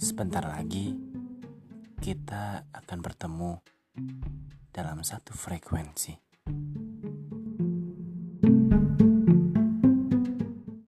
Sebentar lagi kita akan bertemu dalam satu frekuensi.